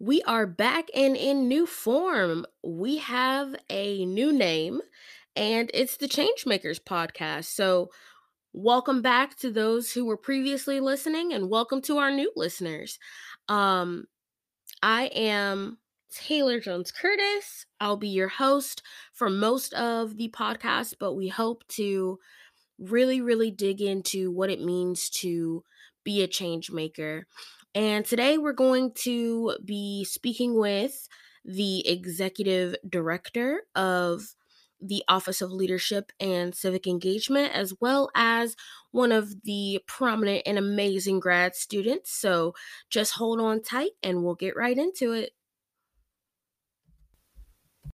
We are back and in new form. We have a new name, and it's the Changemakers podcast. So, welcome back to those who were previously listening, and welcome to our new listeners. Um, I am Taylor Jones Curtis. I'll be your host for most of the podcast, but we hope to really, really dig into what it means to be a change maker. And today we're going to be speaking with the executive director of the Office of Leadership and Civic Engagement, as well as one of the prominent and amazing grad students. So just hold on tight and we'll get right into it.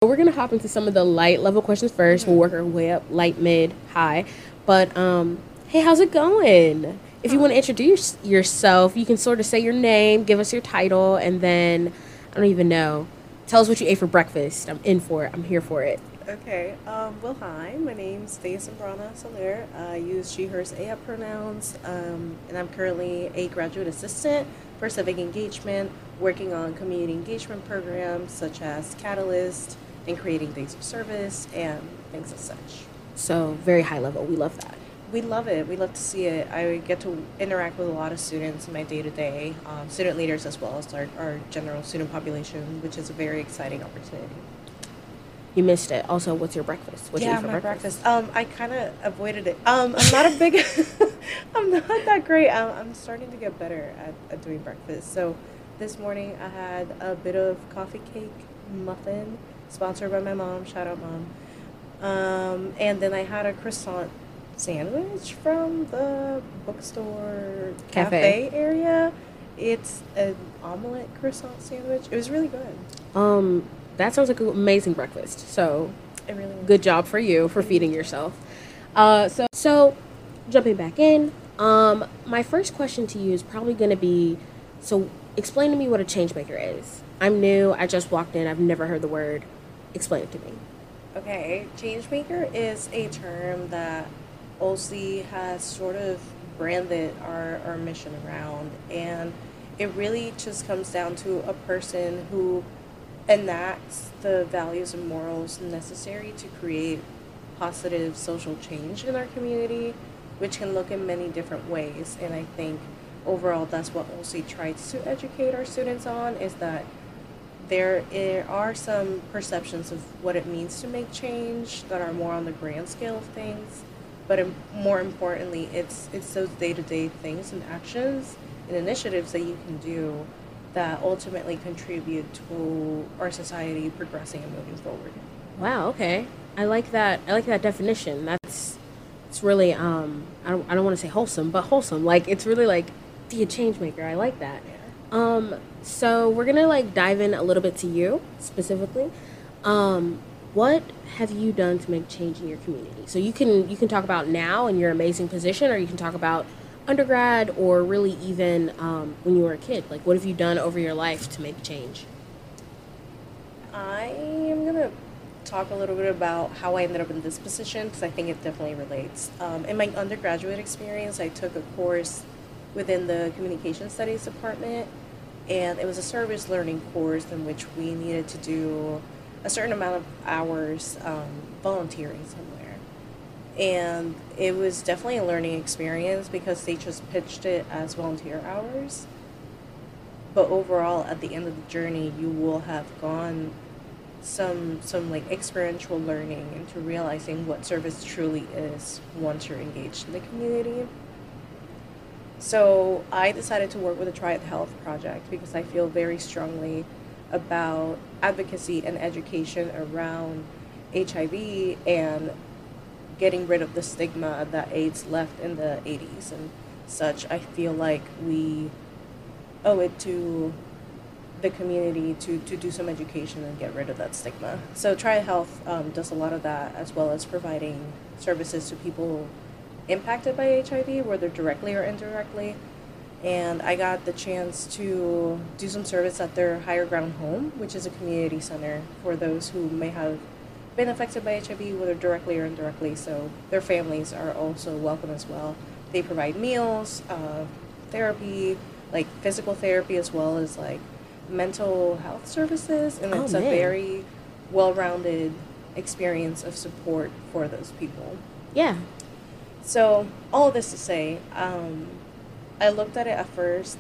We're going to hop into some of the light level questions first. We'll work our way up light, mid, high. But um, hey, how's it going? If you want to introduce yourself, you can sort of say your name, give us your title, and then I don't even know. Tell us what you ate for breakfast. I'm in for it. I'm here for it. Okay. Um, well, hi. My name's Thea Sambrana Soler. I use she, hers, aya pronouns, um, and I'm currently a graduate assistant for civic engagement, working on community engagement programs such as Catalyst and creating things of service and things as such. So, very high level. We love that. We love it. We love to see it. I get to interact with a lot of students in my day to day, student leaders as well as our, our general student population, which is a very exciting opportunity. You missed it. Also, what's your breakfast? Yeah, my breakfast? breakfast. Um, I kind of avoided it. Um, I'm not a big. I'm not that great. I'm, I'm starting to get better at, at doing breakfast. So, this morning I had a bit of coffee cake muffin, sponsored by my mom. Shout out, mom. Um, and then I had a croissant sandwich from the bookstore cafe, cafe area. It's an omelet croissant sandwich. It was really good. Um, that sounds like an amazing breakfast. So, it really good job for you for feeding yourself. Uh, so so jumping back in, um, my first question to you is probably going to be, so explain to me what a change maker is. I'm new. I just walked in. I've never heard the word. Explain it to me. Okay, changemaker is a term that OLCE has sort of branded our, our mission around, and it really just comes down to a person who enacts the values and morals necessary to create positive social change in our community, which can look in many different ways. And I think overall, that's what OLCE tries to educate our students on is that there are some perceptions of what it means to make change that are more on the grand scale of things, but more importantly, it's it's those day to day things and actions and initiatives that you can do that ultimately contribute to our society progressing and moving forward. Wow. Okay. I like that. I like that definition. That's it's really um I don't I don't want to say wholesome, but wholesome. Like it's really like be a change maker. I like that. Yeah. Um so we're gonna like dive in a little bit to you specifically. Um, what have you done to make change in your community? So you can you can talk about now in your amazing position, or you can talk about undergrad, or really even um, when you were a kid. Like, what have you done over your life to make change? I am gonna talk a little bit about how I ended up in this position because I think it definitely relates. Um, in my undergraduate experience, I took a course within the communication studies department and it was a service learning course in which we needed to do a certain amount of hours um, volunteering somewhere. And it was definitely a learning experience because they just pitched it as volunteer hours. But overall, at the end of the journey, you will have gone some some like experiential learning into realizing what service truly is once you're engaged in the community. So I decided to work with the Triad Health Project because I feel very strongly about advocacy and education around HIV and getting rid of the stigma that AIDS left in the 80s and such. I feel like we owe it to the community to, to do some education and get rid of that stigma. So Triad Health um, does a lot of that as well as providing services to people impacted by HIV, whether directly or indirectly. And I got the chance to do some service at their Higher Ground Home, which is a community center for those who may have been affected by HIV, whether directly or indirectly. So their families are also welcome as well. They provide meals, uh, therapy, like physical therapy, as well as like mental health services, and Oh, it's a very well-rounded experience of support for those people. Yeah. So, all of this to say, um, I looked at it at first,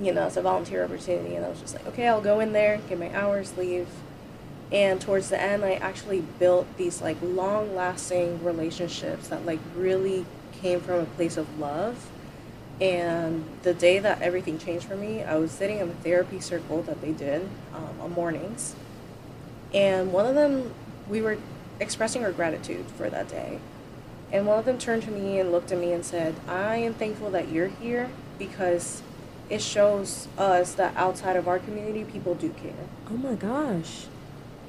you know, as a volunteer opportunity, and I was just like, okay, I'll go in there, get my hours, leave. And towards the end, I actually built these like long lasting relationships that like really came from a place of love. And the day that everything changed for me, I was sitting in a therapy circle that they did um, on mornings. And one of them, we were expressing our gratitude for that day. And one of them turned to me and looked at me and said, I am thankful that you're here because it shows us that outside of our community, people do care. Oh my gosh.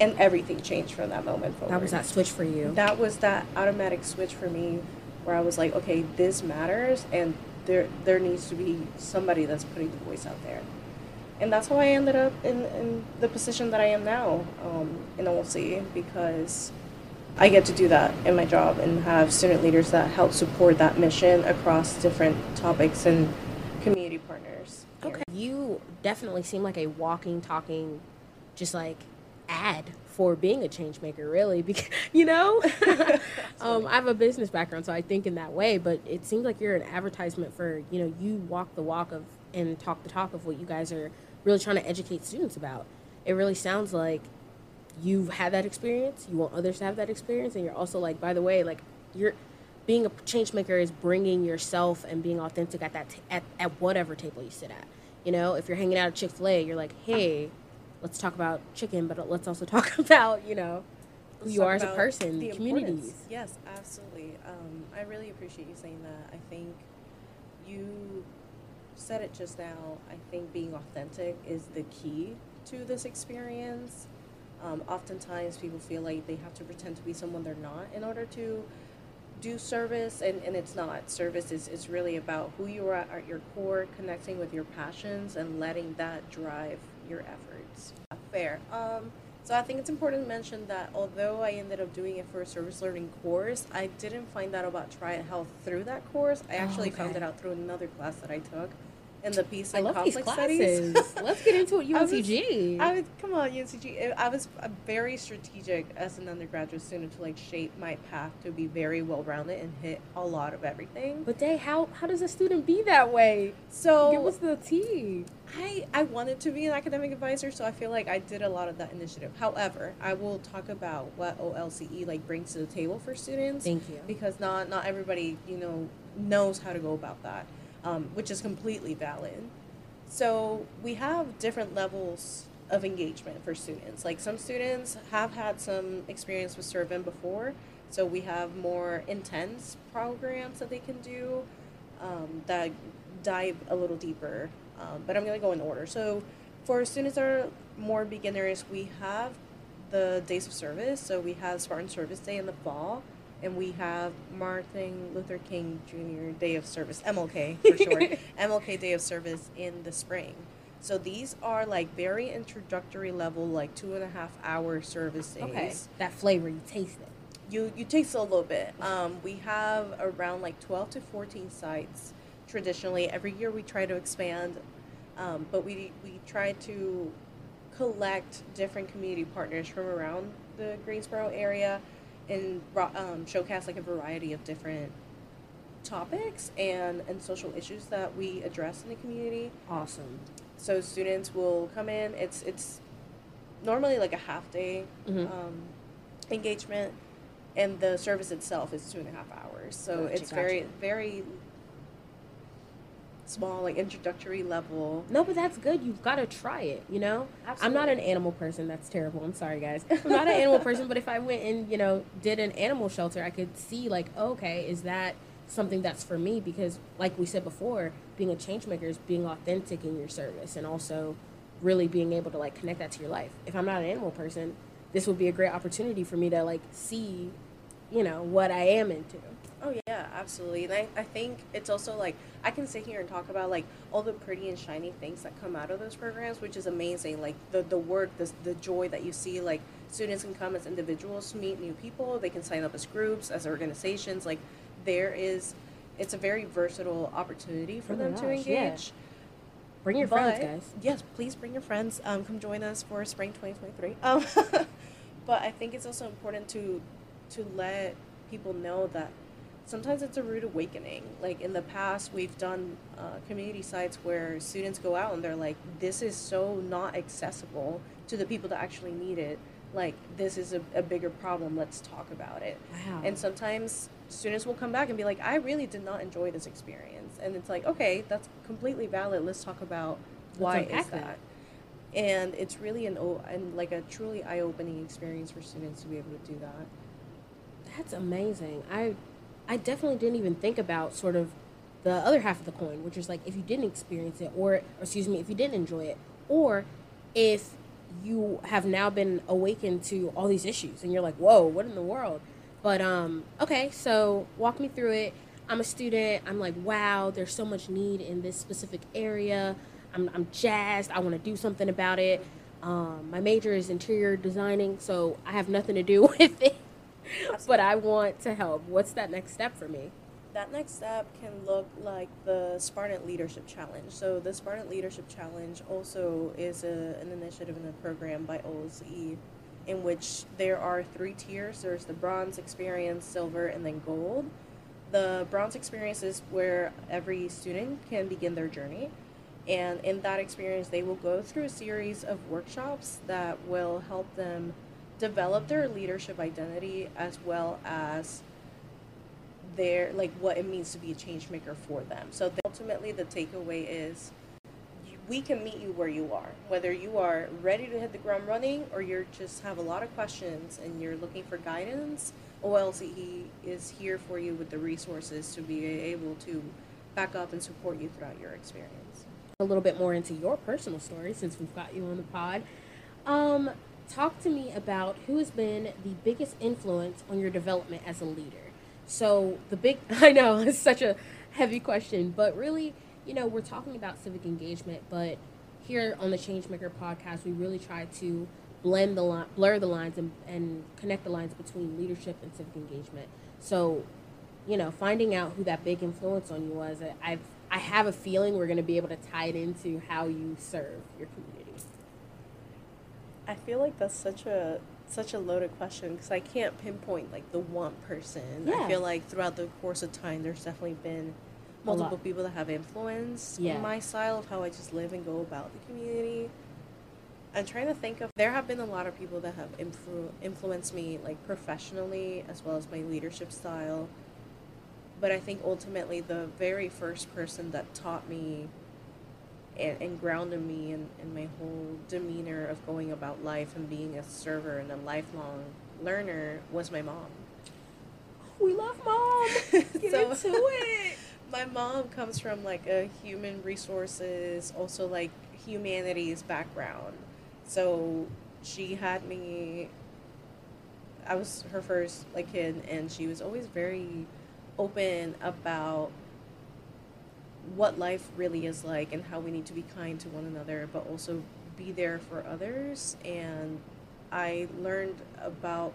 And everything changed from that moment forward. That was that switch for you. That was that automatic switch for me where I was like, okay, this matters and there there needs to be somebody that's putting the voice out there. And that's how I ended up in, in the position that I am now um, in OLC because I get to do that in my job and have student leaders that help support that mission across different topics and community partners. Okay. You definitely seem like a walking, talking, just like ad for being a change maker, really. Because you know, um, I have a business background, so I think in that way. But it seems like you're an advertisement for you know you walk the walk of and talk the talk of what you guys are really trying to educate students about. It really sounds like you've had that experience. You want others to have that experience, and you're also like, by the way, like you're being a change maker is bringing yourself and being authentic at that t- at, at whatever table you sit at. You know, if you're hanging out at Chick Fil A, you're like, hey, let's talk about chicken, but let's also talk about you know who Let's you are as a person, the communities. Yes, absolutely. Um, I really appreciate you saying that. I think you said it just now. I think being authentic is the key to this experience. Um, oftentimes, people feel like they have to pretend to be someone they're not in order to do service, and, and it's not. Service is, is really about who you are at your core, connecting with your passions, and letting that drive your efforts. Fair. Um, so I think it's important to mention that although I ended up doing it for a service learning course, I didn't find out about Triad Health through that course. I Oh, actually found it out through another class that I took in the peace I and love these conflict classes. studies. let's get into it, I was- UNCG. I was come on UNCG. I was very strategic as an undergraduate student to like shape my path to be very well rounded and hit a lot of everything. but Day, how how does a student be that way? So Give us the tea. I, I wanted to be an academic advisor, so I feel like I did a lot of that initiative. However, I will talk about what OLCE like brings to the table for students Thank you. because not not everybody you know knows how to go about that, um, which is completely valid. So we have different levels of engagement for students. Like some students have had some experience with Servant before, so we have more intense programs that they can do um, that dive a little deeper. Um, but I'm going to go in order. So for students that are more beginners, we have the days of service. So we have Spartan Service Day in the fall, and we have Martin Luther King Jr. Day of Service, MLK for short, MLK Day of Service in the spring. So these are like very introductory level, like two and a half hour service days Okay, that flavor you taste it. you you taste a little bit. Um, we have around like twelve to fourteen sites. Traditionally, every year we try to expand, um, but we we try to collect different community partners from around the Greensboro area and um, showcase like a variety of different topics and and social issues that we address in the community. Awesome. So students will come in. It's it's normally like a half day Mhm. um, engagement, and the service itself is two and a half hours. So Gotcha, it's very very small, like introductory level. No, but that's good. You've got to try it, you know? I'm not an animal person. That's terrible. I'm sorry, guys. I'm not an animal person, but if I went and, you know, did an animal shelter, I could see, like, okay, is that something that's for me? Because, like we said before, being a change maker is being authentic in your service and also really being able to, like, connect that to your life. If I'm not an animal person, this would be a great opportunity for me to, like, see, you know, what I am into. Oh yeah, absolutely. And I, I think it's also like I can sit here and talk about like all the pretty and shiny things that come out of those programs, which is amazing. Like the the work, the the joy that you see. Like students can come as individuals to meet new people. They can sign up as groups, as organizations. Like there is, it's a very versatile opportunity for Oh them to gosh, yeah. engage. Bring your but, friends, guys. Yes, please bring your friends. Um, come join us for spring 2023. Um, but I think it's also important to to let people know that sometimes it's a rude awakening. Like in the past, we've done uh, community sites where students go out and they're like, "This is so not accessible to the people that actually need it." Like this is a, a bigger problem. Let's talk about it. Wow. And sometimes students will come back and be like, "I really did not enjoy this experience," and it's like, "Okay, that's completely valid. Let's talk about why is that." And it's really an and like a truly eye-opening experience for students to be able to do that. That's amazing. I I definitely didn't even think about sort of the other half of the coin, which is like if you didn't experience it or, or excuse me, if you didn't enjoy it or if you have now been awakened to all these issues and you're like, "Whoa, what in the world?" But um okay, so walk me through it. I'm a student. I'm like, "Wow, there's so much need in this specific area." I'm I'm jazzed. I want to do something about it. Um, my major is interior designing, so I have nothing to do with it but I want to help. What's that next step for me? That next step can look like the Spartan Leadership Challenge. So the Spartan Leadership Challenge also is a, an initiative and a program by OLC in which there are three tiers. There's the bronze experience, silver, and then gold. The bronze experience is where every student can begin their journey. And in that experience, they will go through a series of workshops that will help them develop their leadership identity as well as their like what it means to be a change maker for them. So ultimately the takeaway is we can meet you where you are. Whether you are ready to hit the ground running or you're just have a lot of questions and you're looking for guidance, OLCE is here for you with the resources to be able to back up and support you throughout your experience. A little bit more into your personal story since we've got you on the pod. Um, talk to me about who has been the biggest influence on your development as a leader. So the big, I know it's such a heavy question, but really, you know, we're talking about civic engagement, but here on the Changemaker podcast, we really try to blend the line, blur the lines, and, and connect the lines between leadership and civic engagement. So, you know, finding out who that big influence on you was, I've I have a feeling we're going to be able to tie it into how you serve your community. I feel like that's such a such a loaded question because I can't pinpoint like the one person. Yeah. I feel like throughout the course of time, there's definitely been multiple people that have influenced Yeah. my style of how I just live and go about the community. I'm trying to think of. There have been a lot of people that have influ- influenced me, like professionally as well as my leadership style. But I think ultimately the very first person that taught me and, and grounded me in, in my whole demeanor of going about life and being a server and a lifelong learner was my mom. Oh, we love mom. Get So- into it. My mom comes from like a human resources, also like humanities background. So she had me I was her first like kid and she was always very open about what life really is like and how we need to be kind to one another but also be there for others and I learned about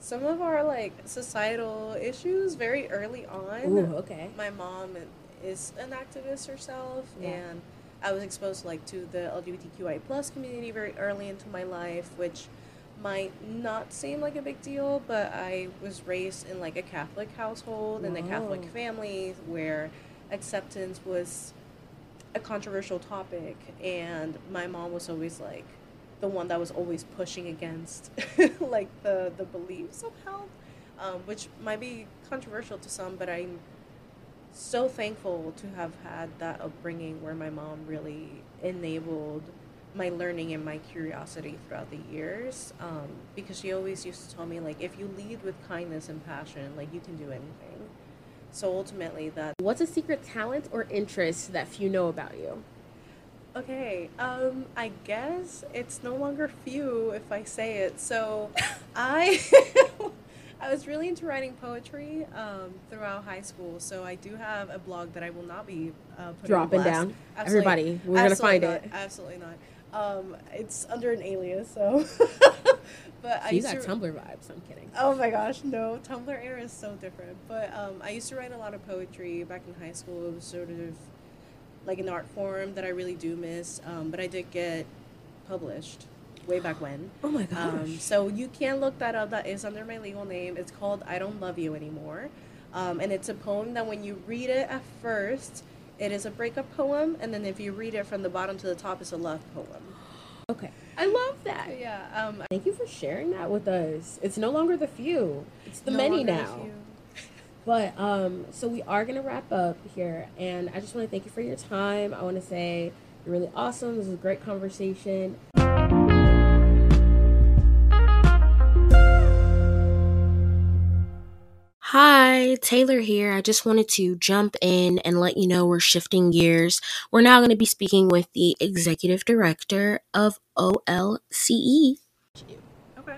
some of our like societal issues very early on Ooh, okay. my mom is an activist herself Yeah. and i was exposed like to the lgbtqi plus community very early into my life which might not seem like a big deal but i was raised in like a catholic household and a catholic oh. family where acceptance was a controversial topic and my mom was always like the one that was always pushing against like the the beliefs of health um, which might be controversial to some but i'm so thankful to have had that upbringing where my mom really enabled my learning and my curiosity throughout the years um, because she always used to tell me like if you lead with kindness and passion like you can do anything so ultimately that What's a secret talent or interest that few know about you? Okay, um, I guess it's no longer few if I say it. So, I I was really into writing poetry um, throughout high school. So I do have a blog that I will not be uh, putting Dropping down. Absolutely- Everybody, we're gonna find not, it. Absolutely not. Um, it's under an alias, so. but I you used got to. Tumblr vibes. I'm kidding. Oh my gosh, no. Tumblr era is so different. But um, I used to write a lot of poetry back in high school. It was sort of like an art form that I really do miss. Um, but I did get published way back when. Oh my gosh. Um, so you can look that up. That is under my legal name. It's called I Don't Love You Anymore. Um, and it's a poem that when you read it at first, it is a breakup poem. And then if you read it from the bottom to the top, it's a love poem. okay. I love that. Yeah. Um, Thank you for sharing that with us. It's no longer the few. It's the no many now. few. But um, so we are gonna wrap up here, and I just want to thank you for your time. I want to say you're really awesome. This was a great conversation. Hi, Taylor here. I just wanted to jump in and let you know we're shifting gears. We're now going to be speaking with the executive director of OLCE. Okay.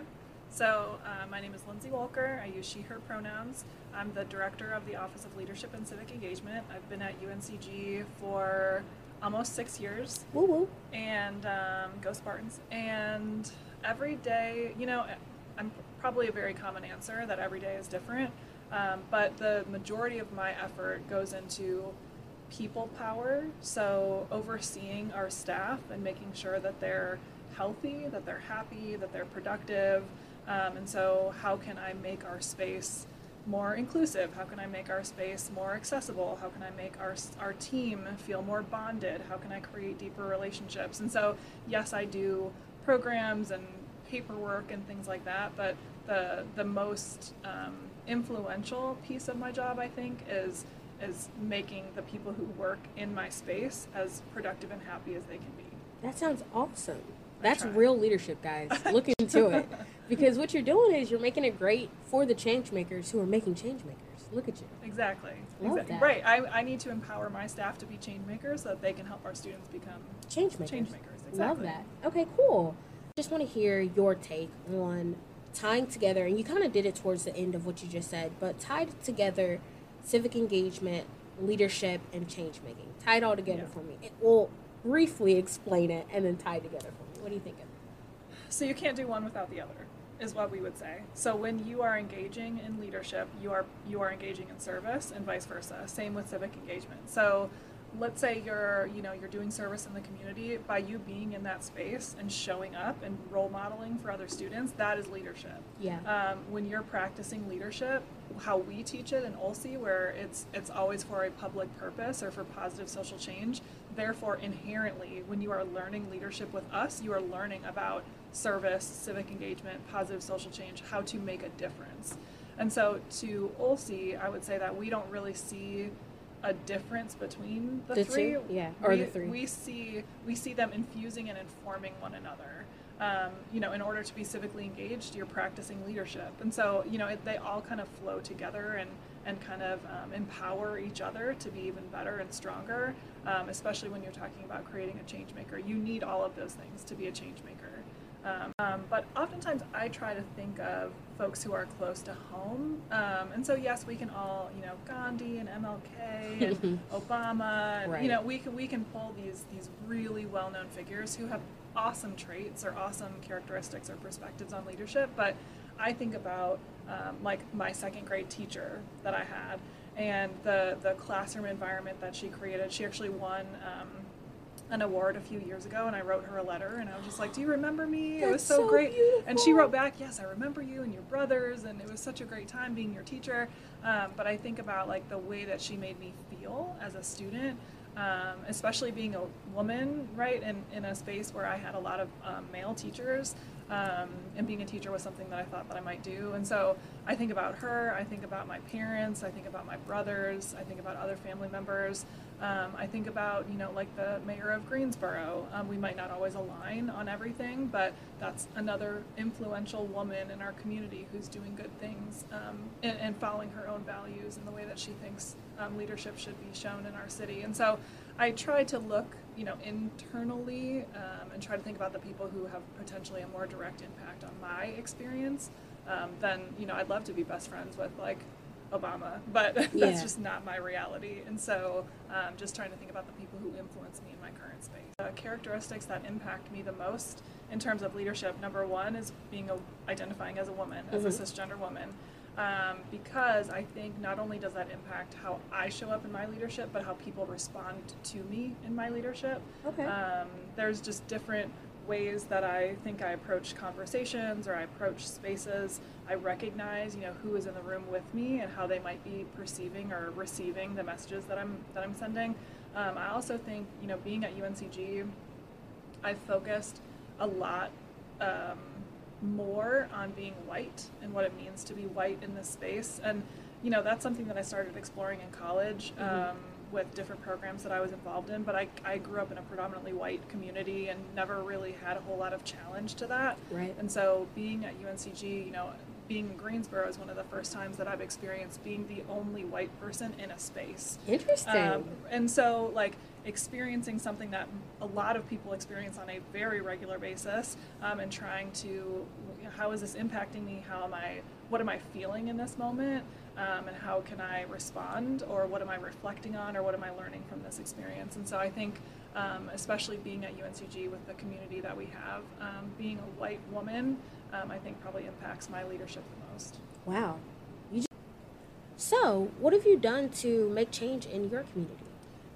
So, uh, my name is Lindsay Walker. I use she, her pronouns. I'm the director of the Office of Leadership and Civic Engagement. I've been at UNCG for almost six years. Woo woo. And um, go Spartans. And every day, you know, I'm probably a very common answer that every day is different. Um, but the majority of my effort goes into people power. So, overseeing our staff and making sure that they're healthy, that they're happy, that they're productive. Um, and so, how can I make our space more inclusive? How can I make our space more accessible? How can I make our, our team feel more bonded? How can I create deeper relationships? And so, yes, I do programs and paperwork and things like that, but the, the most um, influential piece of my job, I think, is is making the people who work in my space as productive and happy as they can be. That sounds awesome. I That's try. real leadership, guys. Look into it. Because what you're doing is you're making it great for the change makers who are making change makers. Look at you. Exactly. Love exactly. that. Right. I, I need to empower my staff to be change makers so that they can help our students become Change makers. change makers. Love Exactly. that. Okay, cool. Just want to hear your take on tying together, and you kind of did it towards the end of what you just said, but tied together civic engagement, leadership, and change making. Tie it all together Yeah. for me. It will briefly explain it and then tie it together for me. What do you think? So you can't do one without the other, is what we would say. So when you are engaging in leadership, you are you are engaging in service, and vice versa. Same with civic engagement. So let's say you're you know you're doing service in the community by you being in that space and showing up and role modeling for other students. That is leadership. Yeah. um, when you're practicing leadership, how we teach it in OLCE, where it's it's always for a public purpose or for positive social change. Therefore, inherently, when you are learning leadership with us, you are learning about service, civic engagement, positive social change, how to make a difference. And so, to OLCE, I would say that we don't really see a difference between the, The three. two? Yeah, or we, the three. We see we see them infusing and informing one another um, you know, in order to be civically engaged, you're practicing leadership. And so, you know, it, they all kind of flow together and, and kind of um, empower each other to be even better and stronger, um, especially when you're talking about creating a change maker. You need all of those things to be a change maker. Um, um, but oftentimes I try to think of folks who are close to home. Um, and so, yes, we can all, you know, Gandhi and MLK and Obama, and, Right. you know, we can, we can pull these, these really well known figures who have awesome traits or awesome characteristics or perspectives on leadership. But I think about um, like my second grade teacher that I had and the, the classroom environment that she created. She actually won um, an award a few years ago, and I wrote her a letter, and I was just like, "Do you remember me? it was so, so great." And she wrote back, "Yes, I remember you and your brothers, and it was such a great time being your teacher." Um, but I think about like the way that she made me feel as a student, um, especially being a woman, right, in in a space where I had a lot of um, male teachers. Um, and being a teacher was something that I thought that I might do. And so I think about her, I think about my parents, I think about my brothers, I think about other family members. Um, I think about, you know, like the mayor of Greensboro. Um, we might not always align on everything, but that's another influential woman in our community who's doing good things um, and, and following her own values and the way that she thinks um, leadership should be shown in our city. And so I try to look, you know, internally um, and try to think about the people who have potentially a more direct impact on my experience. Um, then, you know, I'd love to be best friends with like Obama, but that's Yeah. just not my reality. And so, um, just trying to think about the people who influence me in my current space. The characteristics that impact me the most in terms of leadership, number one is being a, identifying as a woman, as a Mhm. cisgender woman. um, because I think not only does that impact how I show up in my leadership, but how people respond to me in my leadership. Okay. Um, there's just different ways that I think I approach conversations or I approach spaces. I recognize, you know, who is in the room with me and how they might be perceiving or receiving the messages that I'm that I'm sending. Um, I also think, you know, being at UNCG, I've focused a lot um, more on being white and what it means to be white in this space. And, you know, that's something that I started exploring in college Mhm. um, with different programs that I was involved in. But I, I grew up in a predominantly white community and never really had a whole lot of challenge to that. Right. And so being at UNCG, you know, being in Greensboro is one of the first times that I've experienced being the only white person in a space. Interesting. Um, and so, like, experiencing something that a lot of people experience on a very regular basis um, and trying to, you know, how is this impacting me? How am I, what am I feeling in this moment? Um, and how can I respond? Or what am I reflecting on? Or what am I learning from this experience? And so, I think, um, especially being at UNCG with the community that we have, um, being a white woman, um, I think probably impacts my leadership the most. wow. You just... So, what have you done to make change in your community?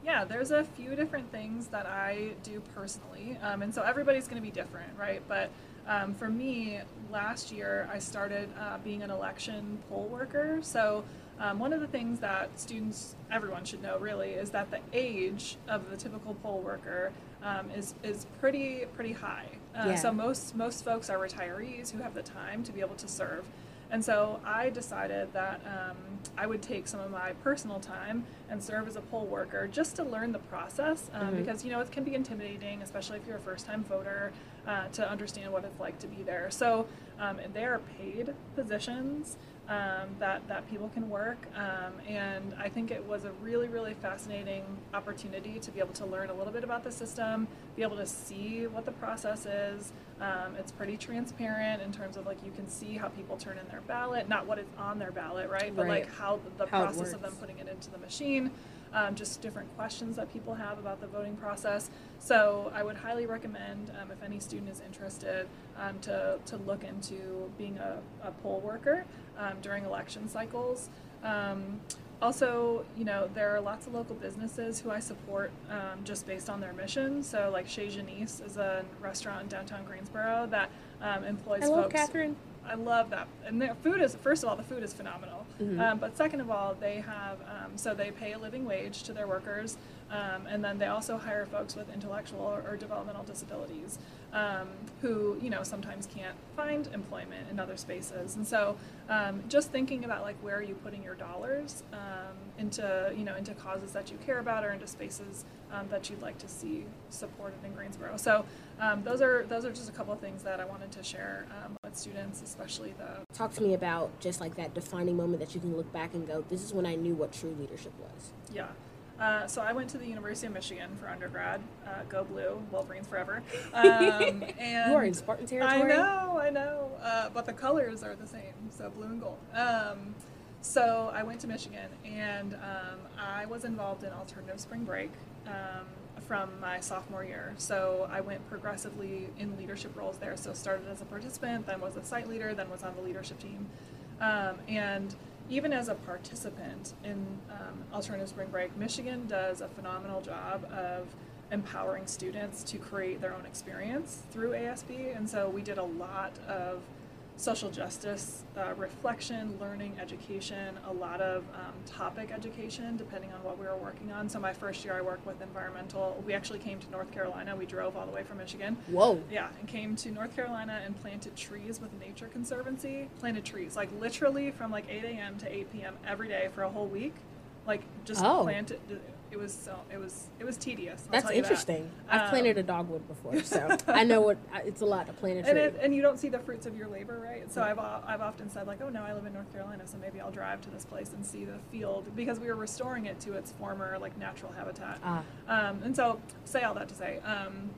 Yeah, there's a few different things that I do personally, um, and so everybody's going to be different, right? But um, for me, last year I started uh, being an election poll worker. So um, one of the things that students, everyone should know, really, is that the age of the typical poll worker um, is is pretty pretty high. Uh, Yeah. So most most folks are retirees who have the time to be able to serve. And so I decided that um, I would take some of my personal time and serve as a poll worker just to learn the process um, Mhm. because you know it can be intimidating, especially if you're a first-time voter, uh, to understand what it's like to be there. So um, they are paid positions um, that that people can work, um, and I think it was a really really fascinating opportunity to be able to learn a little bit about the system, be able to see what the process is. Um, it's pretty transparent in terms of like you can see how people turn in their ballot, not what is on their ballot, right? But Right. like how the How process of them putting it into the machine, um, just different questions that people have about the voting process. So I would highly recommend um, if any student is interested um, to, to look into being a, a poll worker um, during election cycles. Um, also, you know, there are lots of local businesses who I support um, just based on their mission. So, like Chez Genèse is a restaurant in downtown Greensboro that um, employs I love folks. Catherine. I love that. And their food is, first of all, the food is phenomenal. Mhm. Um, but second of all, they have, um, so they pay a living wage to their workers. Um, and then they also hire folks with intellectual or, or developmental disabilities um, who, you know, sometimes can't find employment in other spaces. And so um, just thinking about like where are you putting your dollars um, into, you know, into causes that you care about or into spaces that you'd like to see supported in Greensboro. So those are those are just a couple of things that I wanted to share students, especially the Talk to me about just like that defining moment that you can look back and go, this is when I knew what true leadership was. yeah. Uh, so I went to the University of Michigan for undergrad. Uh, go blue, Wolverines forever. Um, and you are in Spartan territory. I know, I know. Uh, but the colors are the same, so blue and gold. Um, so I went to Michigan, and um, I was involved in alternative spring break um, from my sophomore year. So I went progressively in leadership roles there. So started as a participant, then was a site leader, then was on the leadership team, um, and even as a participant in um, alternative spring break, Michigan does a phenomenal job of empowering students to create their own experience through ASB. And so we did a lot of social justice uh, reflection, learning, education, a lot of um, topic education, depending on what we were working on. So my first year, I worked with environmental. We actually came to North Carolina. We drove all the way from Michigan. Whoa. Yeah, and came to North Carolina and planted trees with Nature Conservancy. Planted trees, like literally from like 8 a.m. to 8 p.m. every day for a whole week. Like just Oh. planted. It was so. It was. It was tedious. I'll That's tell you that. interesting. I've Um, planted a dogwood before, so I know what it's a lot to plant a And, it, and you don't see the fruits of your labor, right? So I've, o- I've often said, like, oh, no, I live in North Carolina, so maybe I'll drive to this place and see the field because we were restoring it to its former, like, natural habitat. Ah. Um, and so, say all that to say, um,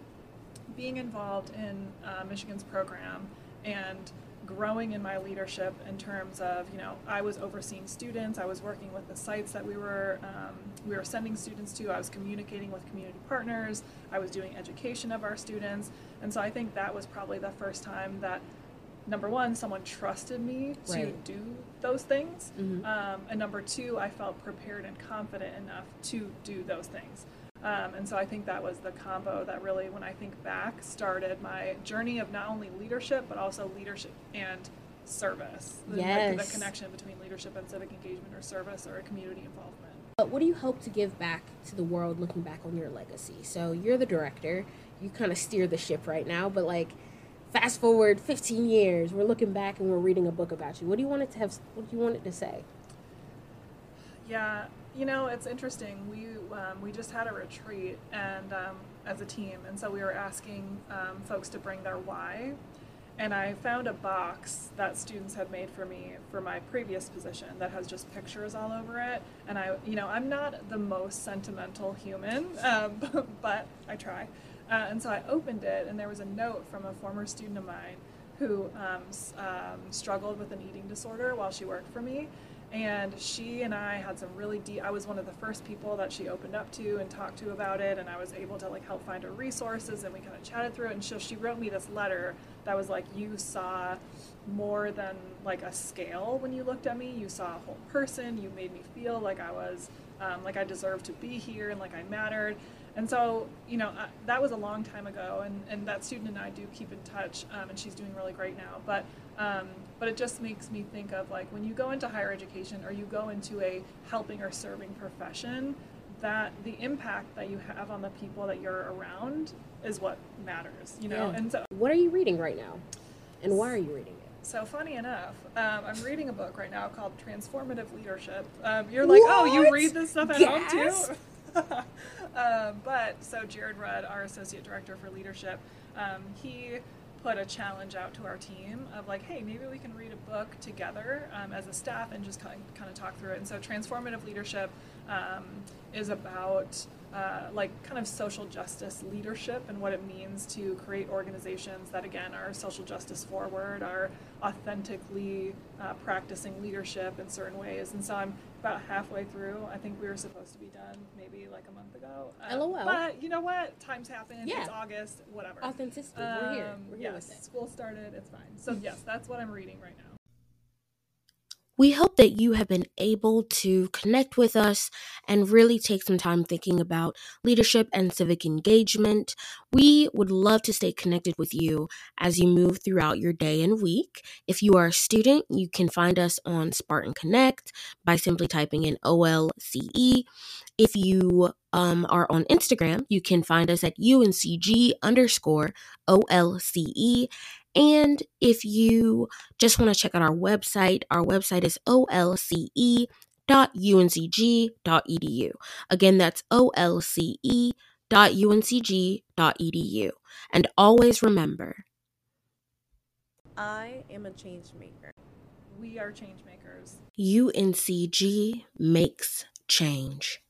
being involved in uh, Michigan's program and growing in my leadership in terms of, you know, I was overseeing students, I was working with the sites that we were um, we were sending students to, I was communicating with community partners, I was doing education of our students, and so I think that was probably the first time that number one, someone trusted me to do those things. Mhm. Um, and number two, I felt prepared and confident enough to do those things. Um, and so I think that was the combo that really, when I think back, started my journey of not only leadership, but also leadership and service. The- like, Yes. the connection between leadership and civic engagement or service or community involvement. But what do you hope to give back to the world looking back on your legacy? So you're the director. You kind of steer the ship right now, but like fast forward 15 years, we're looking back and we're reading a book about you. What do you want it to have what do you want it to say? Yeah, you know, it's interesting. We um, we just had a retreat and um, as a team, and so we were asking um, folks to bring their why. And I found a box that students had made for me for my previous position that has just pictures all over it. And I, you know, I'm not the most sentimental human, um, but I try. Uh, and so I opened it, and there was a note from a former student of mine who um, um, struggled with an eating disorder while she worked for me. And she and I had some really deep. I was one of the first people that she opened up to and talked to about it, and I was able to like help find her resources, and we kind of chatted through it. And so she wrote me this letter that was like, "You saw more than like a scale when you looked at me. You saw a whole person. You made me feel like I was um, like I deserved to be here and like I mattered." And so, you know, uh, that was a long time ago, and, and that student and I do keep in touch, um, and she's doing really great now. But um, but it just makes me think of like when you go into higher education or you go into a helping or serving profession, that the impact that you have on the people that you're around is what matters, you know. Yeah. And so What are you reading right now? And why are you reading it? so funny enough, um, I'm reading a book right now called Transformative Leadership. Um, you're like, oh, you read this stuff at Yes. home too. um, but so Jared Rudd, our associate director for leadership, um, he put a challenge out to our team of like, hey, maybe we can read a book together um, as a staff and just kind of, kind of talk through it. And so transformative leadership um, is about uh, like kind of social justice leadership and what it means to create organizations that again are social justice forward, are authentically uh, practicing leadership in certain ways. And so I'm about halfway through. I think we were supposed to be done maybe like a month ago. Uh, LOL. But you know what? Times happen. Yeah. It's August. Whatever. Authenticity. we're here. Um, We're here yes, school started. It's fine. So yes, that's what I'm reading right now. We hope that you have been able to connect with us and really take some time thinking about leadership and civic engagement. We would love to stay connected with you as you move throughout your day and week. If you are a student, you can find us on Spartan Connect by simply typing in OLCE. If you um, are on Instagram, you can find us at UNCG underscore OLCE. And if you just want to check out our website, our website is olce.uncg.edu. Again, that's olce.uncg.edu. And always remember, I am a change maker. We are change makers. UNCG makes change.